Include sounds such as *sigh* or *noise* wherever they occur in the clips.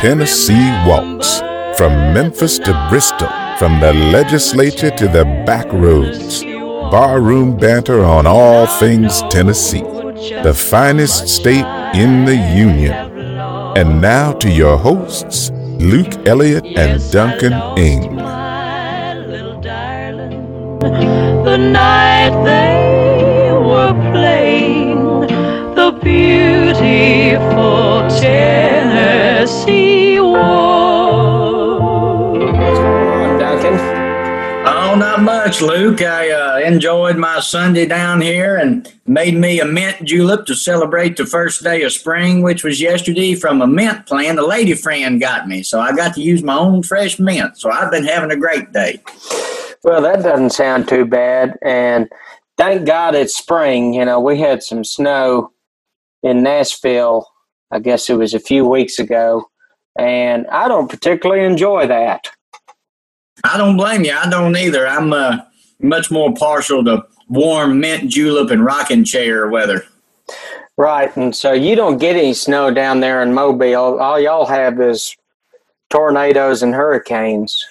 Tennessee Waltz. From Memphis to Bristol, from the legislature to the back roads. Barroom banter on all things Tennessee, the finest state in the Union. And now to your hosts, Luke Elliott and Duncan Ing. The night they were playing the beautiful Tennessee Waltz. Duncan. Oh, not much, Luke. I uh, enjoyed my Sunday down here and made me a mint julep to celebrate the first day of spring, which was yesterday from a mint plant a lady friend got me. So I got to use my own fresh mint. So I've been having a great day. Well, that doesn't sound too bad. And thank God it's spring. You know, we had some snow in Nashville, I guess it was a few weeks ago. And I don't particularly enjoy that. I don't blame you. I don't either. I'm uh, much more partial to warm mint julep and rocking chair weather. Right. And so you don't get any snow down there in Mobile. All y'all have is tornadoes and hurricanes.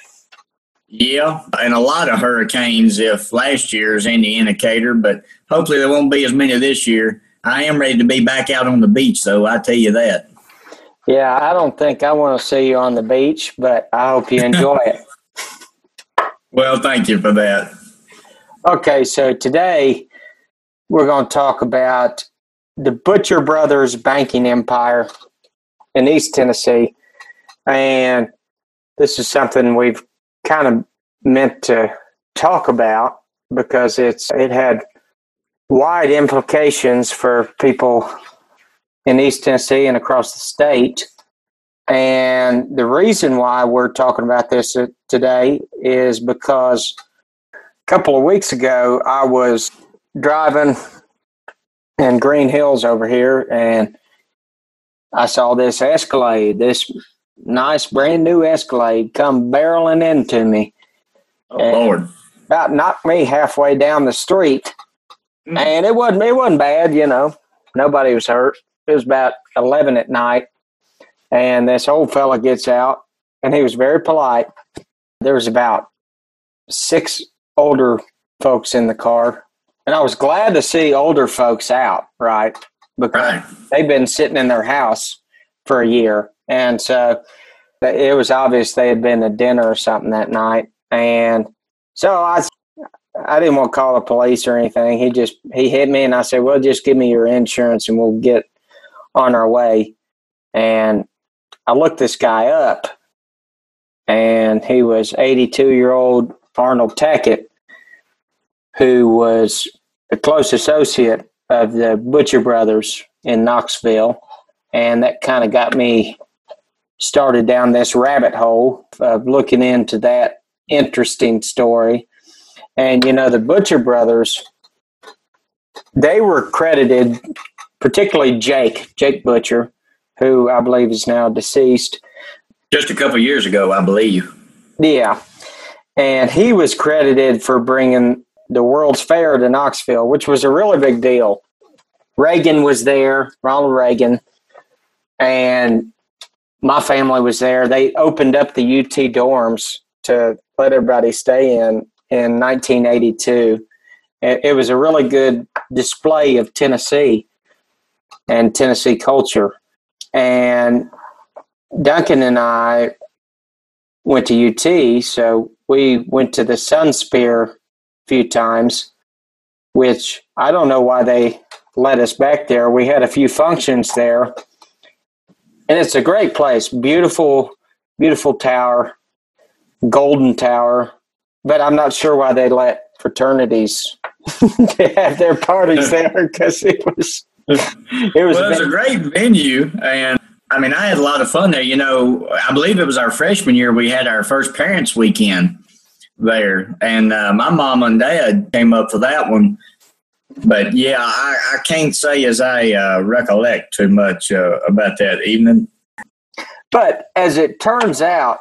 Yeah, and a lot of hurricanes if last year is any indicator, but hopefully there won't be as many this year. I am ready to be back out on the beach, though, I tell you that. Yeah, I don't think I want to see you on the beach, but I hope you *laughs* enjoy it. Well, thank you for that. Okay, so today we're going to talk about the Butcher Brothers banking empire in East Tennessee. And this is something we've kind of meant to talk about because it's it had wide implications for people in East Tennessee and across the state. And the reason why we're talking about this today is because a couple of weeks ago I was driving in Green Hills over here and I saw this Escalade, this nice brand new Escalade come barreling into me. Oh, Lord. About knocked me halfway down the street. Mm. And it wasn't it wasn't bad, you know. Nobody was hurt. It was about eleven at night. And this old fella gets out and he was very polite. There was about six older folks in the car. And I was glad to see older folks out, right? Because Right. they've been sitting in their house for a year. And so it was obvious they had been to dinner or something that night. And so I, I didn't want to call the police or anything. He just, he hit me and I said, well, just give me your insurance and we'll get on our way. And I looked this guy up and he was 82 year old Arnold Tackett, who was a close associate of the Butcher Brothers in Knoxville. And that kind of got me started down this rabbit hole of looking into that interesting story. And, you know, the Butcher Brothers, they were credited, particularly Jake, Jake Butcher, who I believe is now deceased. Just a couple years ago, I believe. Yeah. And he was credited for bringing the World's Fair to Knoxville, which was a really big deal. Reagan was there, Ronald Reagan, and my family was there. They opened up the UT dorms to let everybody stay in in 1982. It, was a really good display of Tennessee and Tennessee culture. And Duncan and I went to UT, so we went to the Sun Sphere a few times, which I don't know why they let us back there. We had a few functions there, and it's a great place. Beautiful, beautiful tower, golden tower. But I'm not sure why they let fraternities *laughs* have their parties there because it was it was Well, it was a great venue, and I mean, I had a lot of fun there. You know, I believe it was our freshman year we had our first parents' weekend there, and uh, my mom and dad came up for that one. But yeah, I, I can't say as I uh, recollect too much uh, about that evening. But as it turns out,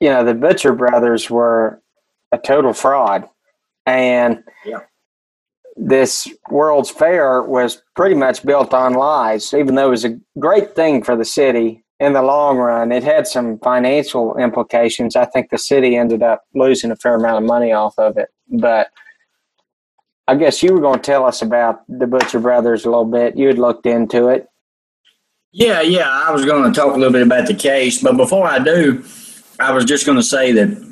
you know, the Butcher brothers were a total fraud. And Yeah. this World's Fair was pretty much built on lies, even though it was a great thing for the city in the long run. It had some financial implications. I think the city ended up losing a fair amount of money off of it. But I guess you were going to tell us about the Butcher Brothers a little bit. You had looked into it. Yeah, yeah. I was going to talk a little bit about the case, but before I do, I was just going to say that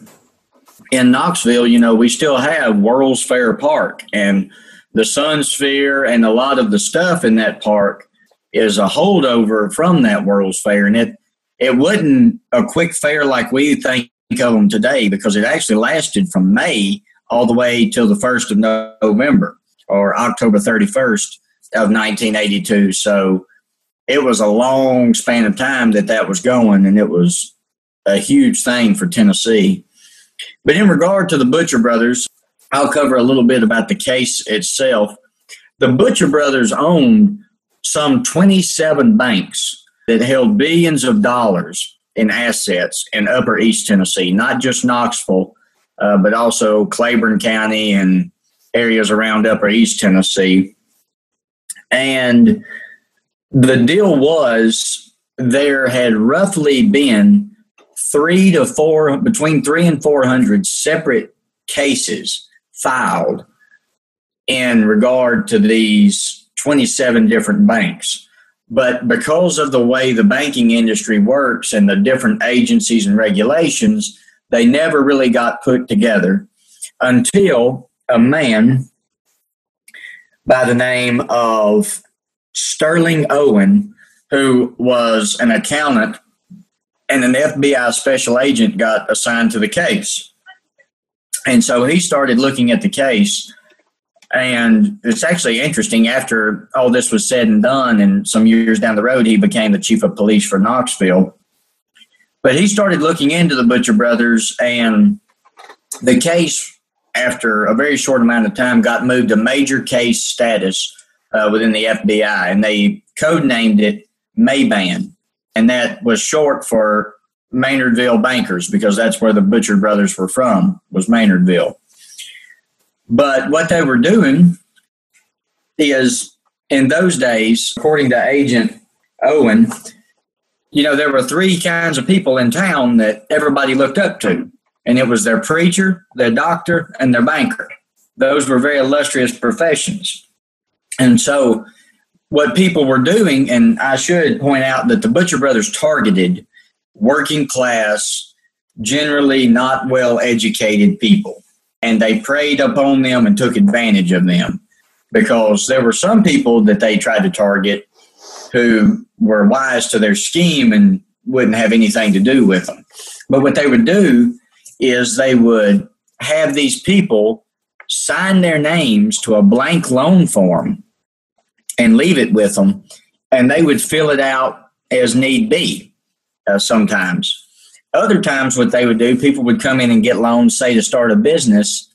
in Knoxville, you know, we still have World's Fair Park and the Sun Sphere and a lot of the stuff in that park is a holdover from that World's Fair. And it, it wasn't a quick fair like we think of them today because it actually lasted from May all the way till the 1st of November or October 31st of 1982. So it was a long span of time that that was going, and it was a huge thing for Tennessee. But in regard to the Butcher Brothers, I'll cover a little bit about the case itself. The Butcher Brothers owned some 27 banks that held billions of dollars in assets in Upper East Tennessee, not just Knoxville, uh, but also Claiborne County and areas around Upper East Tennessee. And the deal was there had roughly been three to four, between three and 400 separate cases filed in regard to these 27 different banks. But because of the way the banking industry works and the different agencies and regulations, they never really got put together until a man by the name of Sterling Owen, who was an accountant and an FBI special agent, got assigned to the case. And so he started looking at the case. And it's actually interesting. After all this was said and done, and some years down the road, he became the chief of police for Knoxville. But he started looking into the Butcher Brothers, and the case, after a very short amount of time, got moved to major case status uh, within the FBI, and they codenamed it Mayban, and that was short for Maynardville Bankers because that's where the Butcher Brothers were from, was Maynardville. But what they were doing is in those days, according to Agent Owen, you know, there were three kinds of people in town that everybody looked up to, and it was their preacher, their doctor, and their banker. Those were very illustrious professions. And so, what people were doing, and I should point out that the Butcher Brothers targeted working class, generally not well educated people, and they preyed upon them and took advantage of them because there were some people that they tried to target who were wise to their scheme and wouldn't have anything to do with them. But what they would do is they would have these people sign their names to a blank loan form and leave it with them, and they would fill it out as need be uh, sometimes. Other times, what they would do, people would come in and get loans, say to start a business,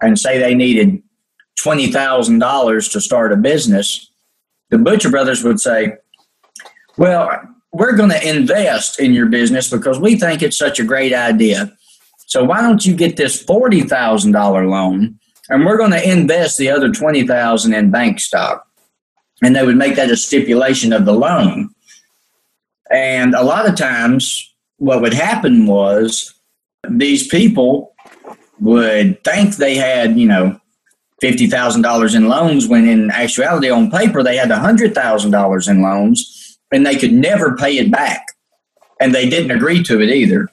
and say they needed $20,000 to start a business the Butcher Brothers would say, Well, we're going to invest in your business because we think it's such a great idea. So why don't you get this $40,000 loan and we're going to invest the other 20,000 in bank stock. And they would make that a stipulation of the loan. And a lot of times what would happen was these people would think they had, you know, $50,000 in loans when in actuality on paper they had $100,000 in loans and they could never pay it back. And they didn't agree to it either.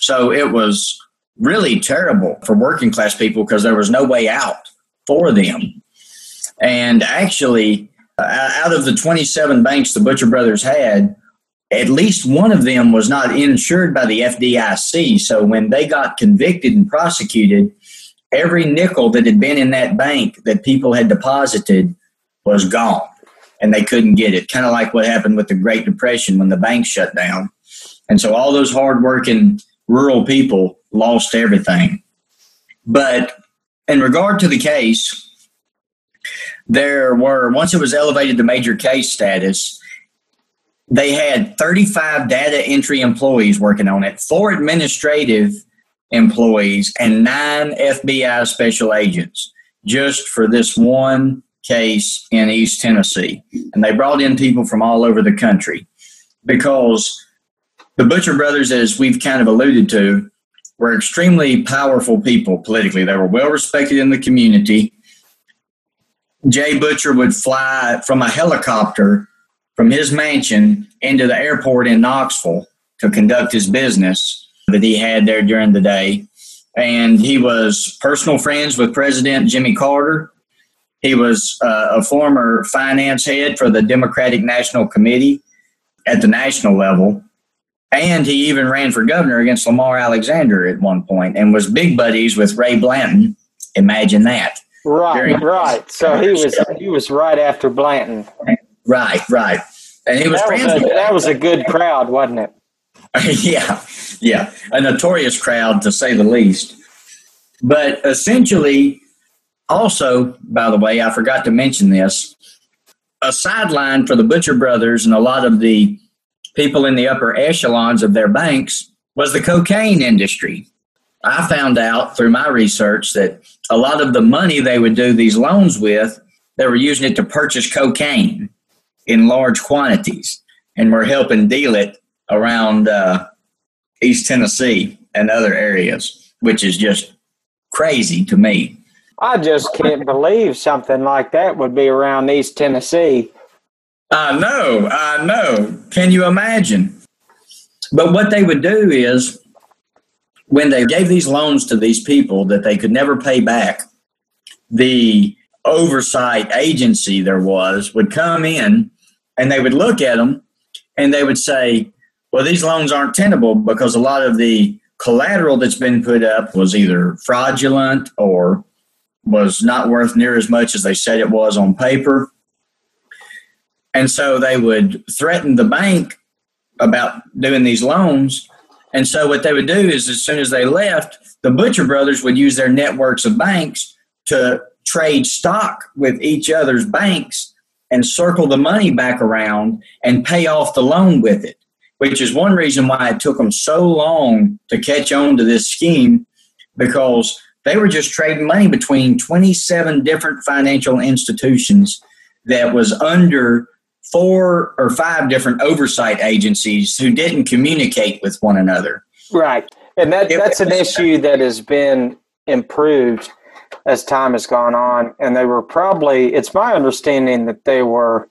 So it was really terrible for working class people because there was no way out for them. And actually, uh, out of the 27 banks the Butcher Brothers had, at least one of them was not insured by the FDIC. So when they got convicted and prosecuted, every nickel that had been in that bank that people had deposited was gone and they couldn't get it. Kind of like what happened with the Great Depression when the banks shut down. And so all those hardworking rural people lost everything. But in regard to the case, there were, once it was elevated to major case status, they had 35 data entry employees working on it, four administrative employees and nine FBI special agents just for this one case in East Tennessee. And they brought in people from all over the country. because the Butcher brothers, as we've kind of alluded to, were extremely powerful people politically. They were well respected in the community. Jay Butcher would fly from a helicopter from his mansion into the airport in Knoxville to conduct his business that he had there during the day. And he was personal friends with President Jimmy Carter. He was uh, a former finance head for the Democratic National Committee at the national level. And he even ran for governor against Lamar Alexander at one point and was big buddies with Ray Blanton. Imagine that. Right, right. *laughs* So he was he was right after Blanton. Right, right. And he was that friends was a, that was a good crowd, wasn't it? *laughs* yeah, yeah, a notorious crowd to say the least. But essentially, also, by the way, I forgot to mention this. A sideline for the Butcher brothers and a lot of the people in the upper echelons of their banks was the cocaine industry. I found out through my research that a lot of the money they would do these loans with, they were using it to purchase cocaine in large quantities and were helping deal it around uh, East Tennessee and other areas, which is just crazy to me. I just can't believe something like that would be around East Tennessee. I know, I know. Can you imagine? But what they would do is when they gave these loans to these people that they could never pay back, the oversight agency there was would come in and they would look at them and they would say, well, these loans aren't tenable because a lot of the collateral that's been put up was either fraudulent or was not worth near as much as they said it was on paper. And so they would threaten the bank about doing these loans. And so what they would do is as soon as they left, the Butcher brothers would use their networks of banks to trade stock with each other's banks and circle the money back around and pay off the loan with it, which is one reason why it took them so long to catch on to this scheme because they were just trading money between 27 different financial institutions that was under four or five different oversight agencies who didn't communicate with one another. Right. And that, that's an issue that has been improved as time has gone on. And they were probably, it's my understanding that they were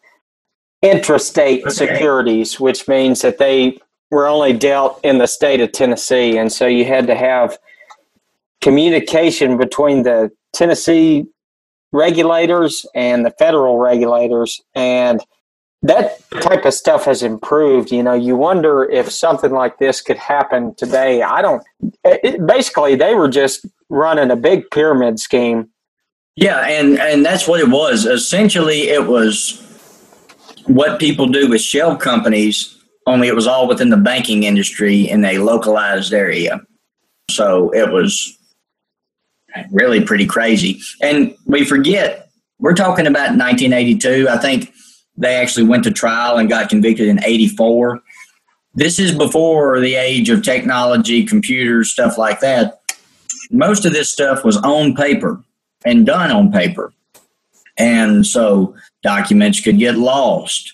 intrastate okay. securities, which means that they were only dealt in the state of Tennessee. And so you had to have communication between the Tennessee regulators and the federal regulators. And that type of stuff has improved. You know, you wonder if something like this could happen today. I don't. It, basically, they were just running a big pyramid scheme. Yeah, and and that's what it was. Essentially, it was what people do with shell companies. Only it was all within the banking industry in a localized area. So it was really pretty crazy. And we forget we're talking about 1982. I think they actually went to trial and got convicted in 84. This is before the age of technology, computers, stuff like that. Most of this stuff was on paper and done on paper. And so documents could get lost,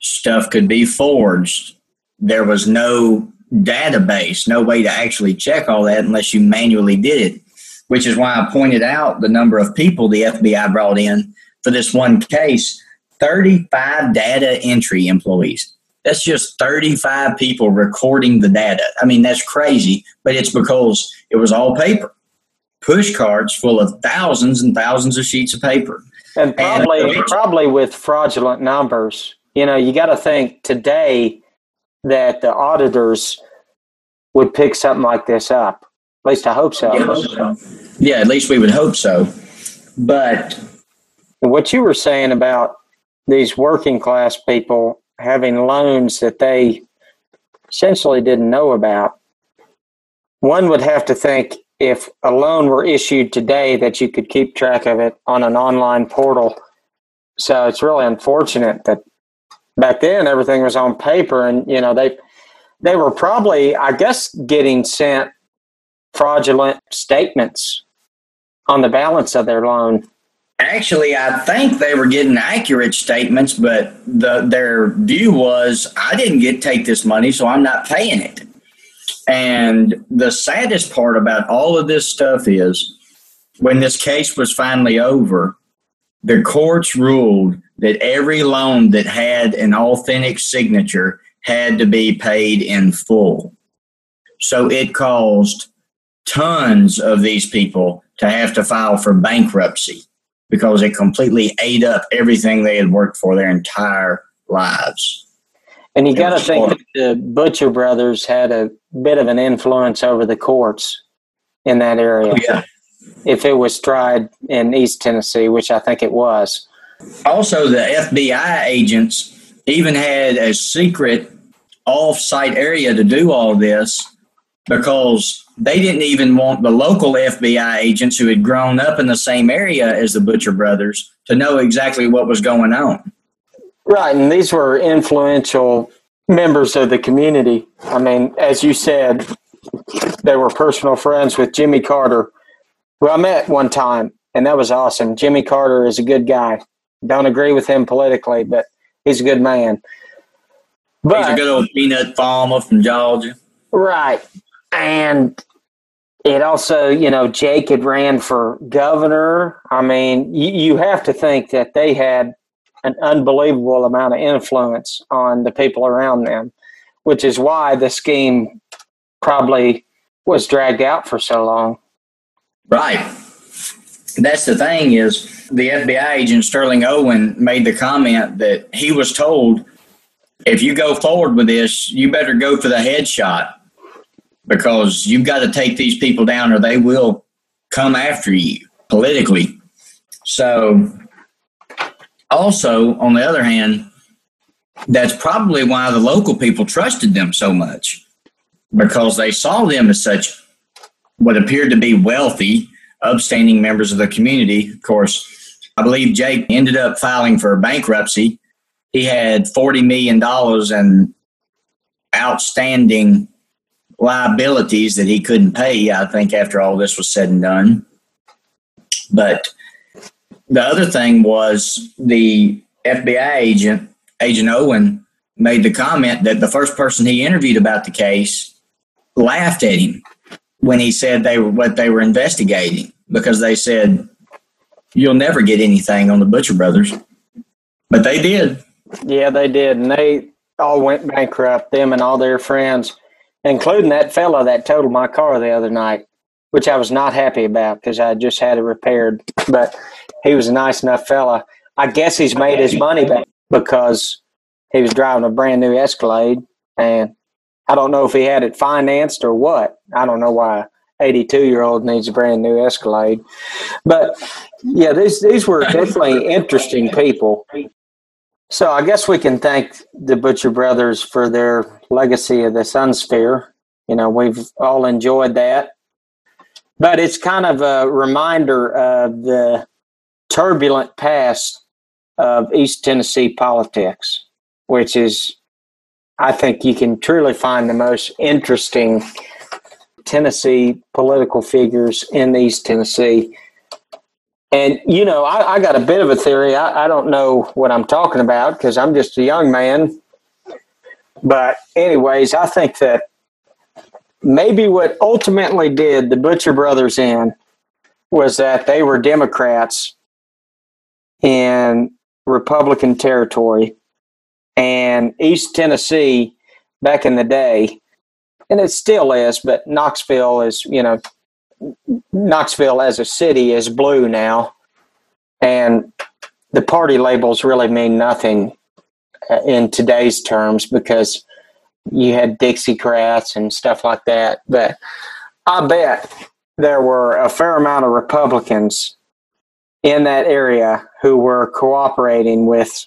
stuff could be forged. There was no database, no way to actually check all that unless you manually did it, which is why I pointed out the number of people the FBI brought in for this one case 35 data entry employees. That's just 35 people recording the data. I mean, that's crazy, but it's because it was all paper, push cards full of thousands and thousands of sheets of paper. And probably, and probably with fraudulent numbers. You know, you got to think today that the auditors would pick something like this up. At least I hope so. Yeah, yeah at least we would hope so. But what you were saying about these working class people having loans that they essentially didn't know about. One would have to think if a loan were issued today that you could keep track of it on an online portal. So it's really unfortunate that back then everything was on paper and you know they they were probably I guess getting sent fraudulent statements on the balance of their loan Actually, I think they were getting accurate statements, but the, their view was, I didn't get take this money, so I'm not paying it. And the saddest part about all of this stuff is when this case was finally over, the courts ruled that every loan that had an authentic signature had to be paid in full. So it caused tons of these people to have to file for bankruptcy because it completely ate up everything they had worked for their entire lives. And you got to think that the Butcher brothers had a bit of an influence over the courts in that area. Oh, yeah. If it was tried in East Tennessee, which I think it was. Also, the FBI agents even had a secret off-site area to do all this because they didn't even want the local FBI agents who had grown up in the same area as the Butcher brothers to know exactly what was going on. Right, and these were influential members of the community. I mean, as you said, they were personal friends with Jimmy Carter, who I met one time, and that was awesome. Jimmy Carter is a good guy. Don't agree with him politically, but he's a good man. But, he's a good old peanut farmer from Georgia. Right. And it also, you know, Jake had ran for governor. I mean, you, you have to think that they had an unbelievable amount of influence on the people around them, which is why the scheme probably was dragged out for so long. Right. That's the thing is the FBI agent Sterling Owen made the comment that he was told if you go forward with this, you better go for the headshot because you've got to take these people down or they will come after you politically. So, also, on the other hand, that's probably why the local people trusted them so much because they saw them as such what appeared to be wealthy, upstanding members of the community. Of course, I believe Jake ended up filing for bankruptcy. He had $40 million in outstanding liabilities that he couldn't pay, I think, after all this was said and done. But the other thing was the FBI agent, Agent Owen, made the comment that the first person he interviewed about the case laughed at him when he said they were what they were investigating because they said you'll never get anything on the Butcher brothers. But they did. Yeah, they did. And they all went bankrupt, them and all their friends including that fella that totaled my car the other night, which I was not happy about because I just had it repaired. But he was a nice enough fella. I guess he's made his money back because he was driving a brand new Escalade, and I don't know if he had it financed or what. I don't know why. 82 year old needs a brand new Escalade. But yeah, these these were definitely interesting people. So I guess we can thank the Butcher Brothers for their legacy of the Sunsphere. You know, we've all enjoyed that. But it's kind of a reminder of the turbulent past of East Tennessee politics, which is, I think, you can truly find the most interesting Tennessee political figures in East Tennessee. And, you know, I, I got a bit of a theory. I, I don't know what I'm talking about because I'm just a young man. But, anyways, I think that maybe what ultimately did the Butcher Brothers in was that they were Democrats in Republican territory. And East Tennessee, back in the day, and it still is, but Knoxville is, you know, Knoxville as a city is blue now, and the party labels really mean nothing in today's terms because you had Dixiecrats and stuff like that. But I bet there were a fair amount of Republicans in that area who were cooperating with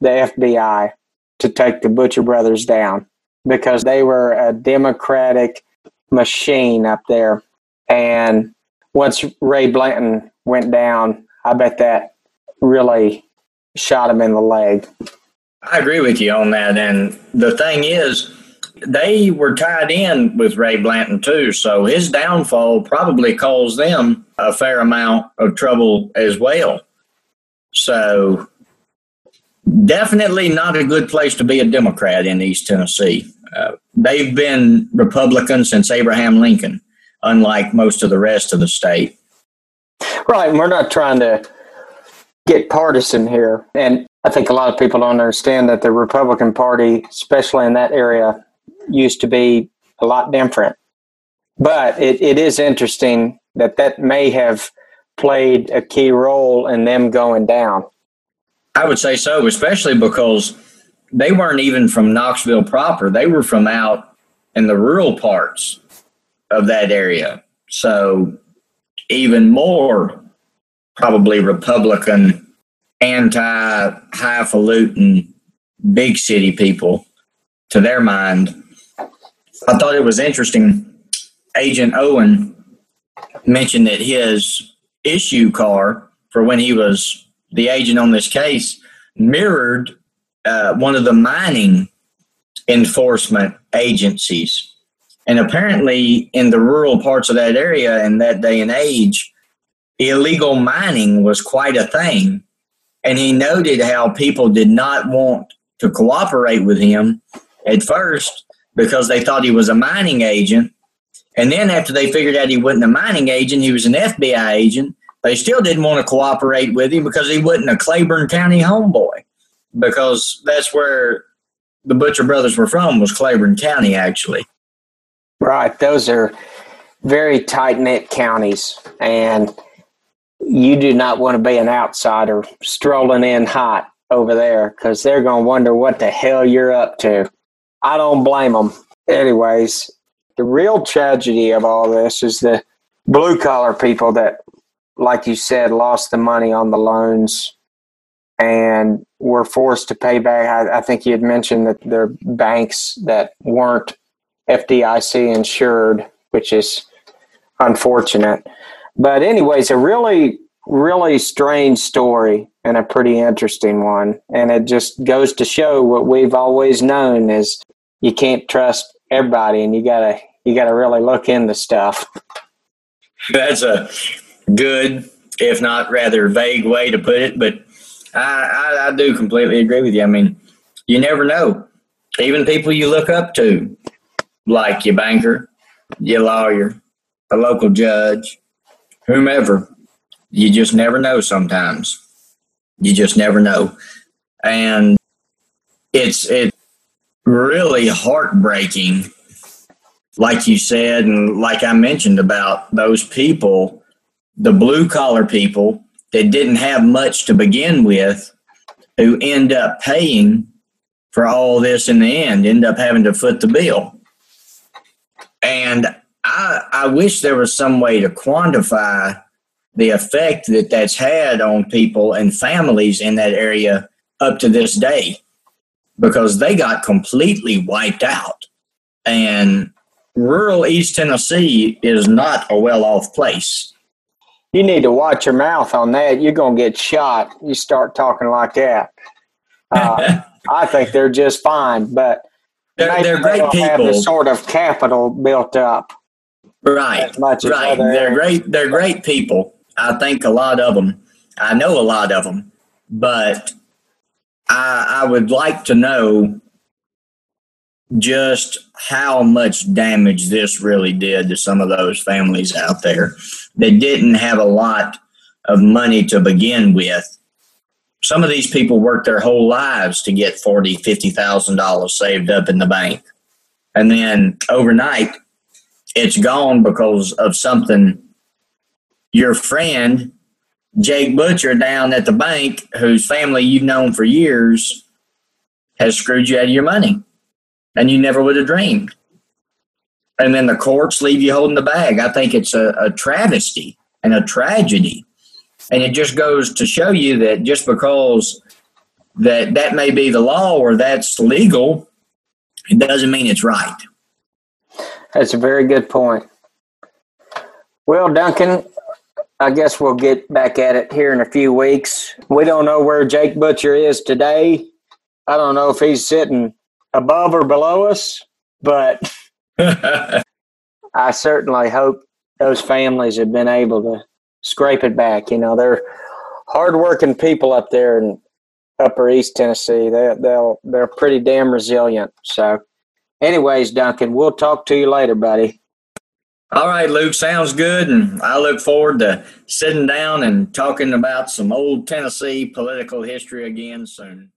the FBI to take the Butcher Brothers down because they were a Democratic machine up there. And once Ray Blanton went down, I bet that really shot him in the leg. I agree with you on that. And the thing is, they were tied in with Ray Blanton too. So his downfall probably caused them a fair amount of trouble as well. So definitely not a good place to be a Democrat in East Tennessee. Uh, they've been Republican since Abraham Lincoln, unlike most of the rest of the state. Right, and we're not trying to get partisan here. And I think a lot of people don't understand that the Republican Party, especially in that area, used to be a lot different. But it, it is interesting that that may have played a key role in them going down. I would say so, especially because they weren't even from Knoxville proper. They were from out in the rural parts of that area. So even more probably Republican, anti highfalutin big city people to their mind. I thought it was interesting. Agent Owen mentioned that his issue car for when he was the agent on this case mirrored uh, one of the mining enforcement agencies. And apparently, in the rural parts of that area in that day and age, illegal mining was quite a thing. And he noted how people did not want to cooperate with him at first because they thought he was a mining agent. And then after they figured out he wasn't a mining agent, he was an FBI agent, they still didn't want to cooperate with him because he wasn't a Claiborne County homeboy. Because that's where the Butcher brothers were from, was Claiborne County, actually. Right. Those are very tight knit counties. And you do not want to be an outsider strolling in hot over there because they're going to wonder what the hell you're up to. I don't blame them. Anyways, the real tragedy of all this is the blue collar people that, like you said, lost the money on the loans and were forced to pay back. I, I think you had mentioned that there are banks that weren't FDIC insured, which is unfortunate. But, anyways, a really, really strange story and a pretty interesting one. And it just goes to show what we've always known is you can't trust everybody and you gotta you gotta really look into stuff. That's a good, if not rather vague way to put it, but I, I, I do completely agree with you. I mean, you never know. Even people you look up to, like your banker, your lawyer, a local judge, whomever. You just never know sometimes. You just never know. And it's it really heartbreaking, like you said, and like I mentioned about those people, the blue collar people that didn't have much to begin with, who end up paying for all this in the end, end up having to foot the bill. And I, I wish there was some way to quantify the effect that that's had on people and families in that area up to this day because they got completely wiped out. And rural East Tennessee is not a well off place. You need to watch your mouth on that. You're going to get shot. You start talking like that. Uh, *laughs* I think they're just fine, but they're, they're great they people. Have the sort of capital built up. Right. right. They're great. They're great people. I think a lot of them. I know a lot of them, but I, I would like to know just how much damage this really did to some of those families out there that didn't have a lot of money to begin with. Some of these people worked their whole lives to get forty, fifty thousand dollars saved up in the bank, and then overnight it's gone because of something your friend Jake Butcher down at the bank, whose family you've known for years, has screwed you out of your money. And you never would have dreamed. And then the courts leave you holding the bag. I think it's a, a travesty and a tragedy. And it just goes to show you that just because that that may be the law or that's legal, it doesn't mean it's right. That's a very good point. Well, Duncan, I guess we'll get back at it here in a few weeks. We don't know where Jake Butcher is today. I don't know if he's sitting above or below us, but *laughs* I certainly hope those families have been able to scrape it back. You know, they're hardworking people up there in Upper East Tennessee. They they'll they're pretty damn resilient. So, anyways, Duncan, we'll talk to you later, buddy. All right, Luke, sounds good. And I look forward to sitting down and talking about some old Tennessee political history again soon.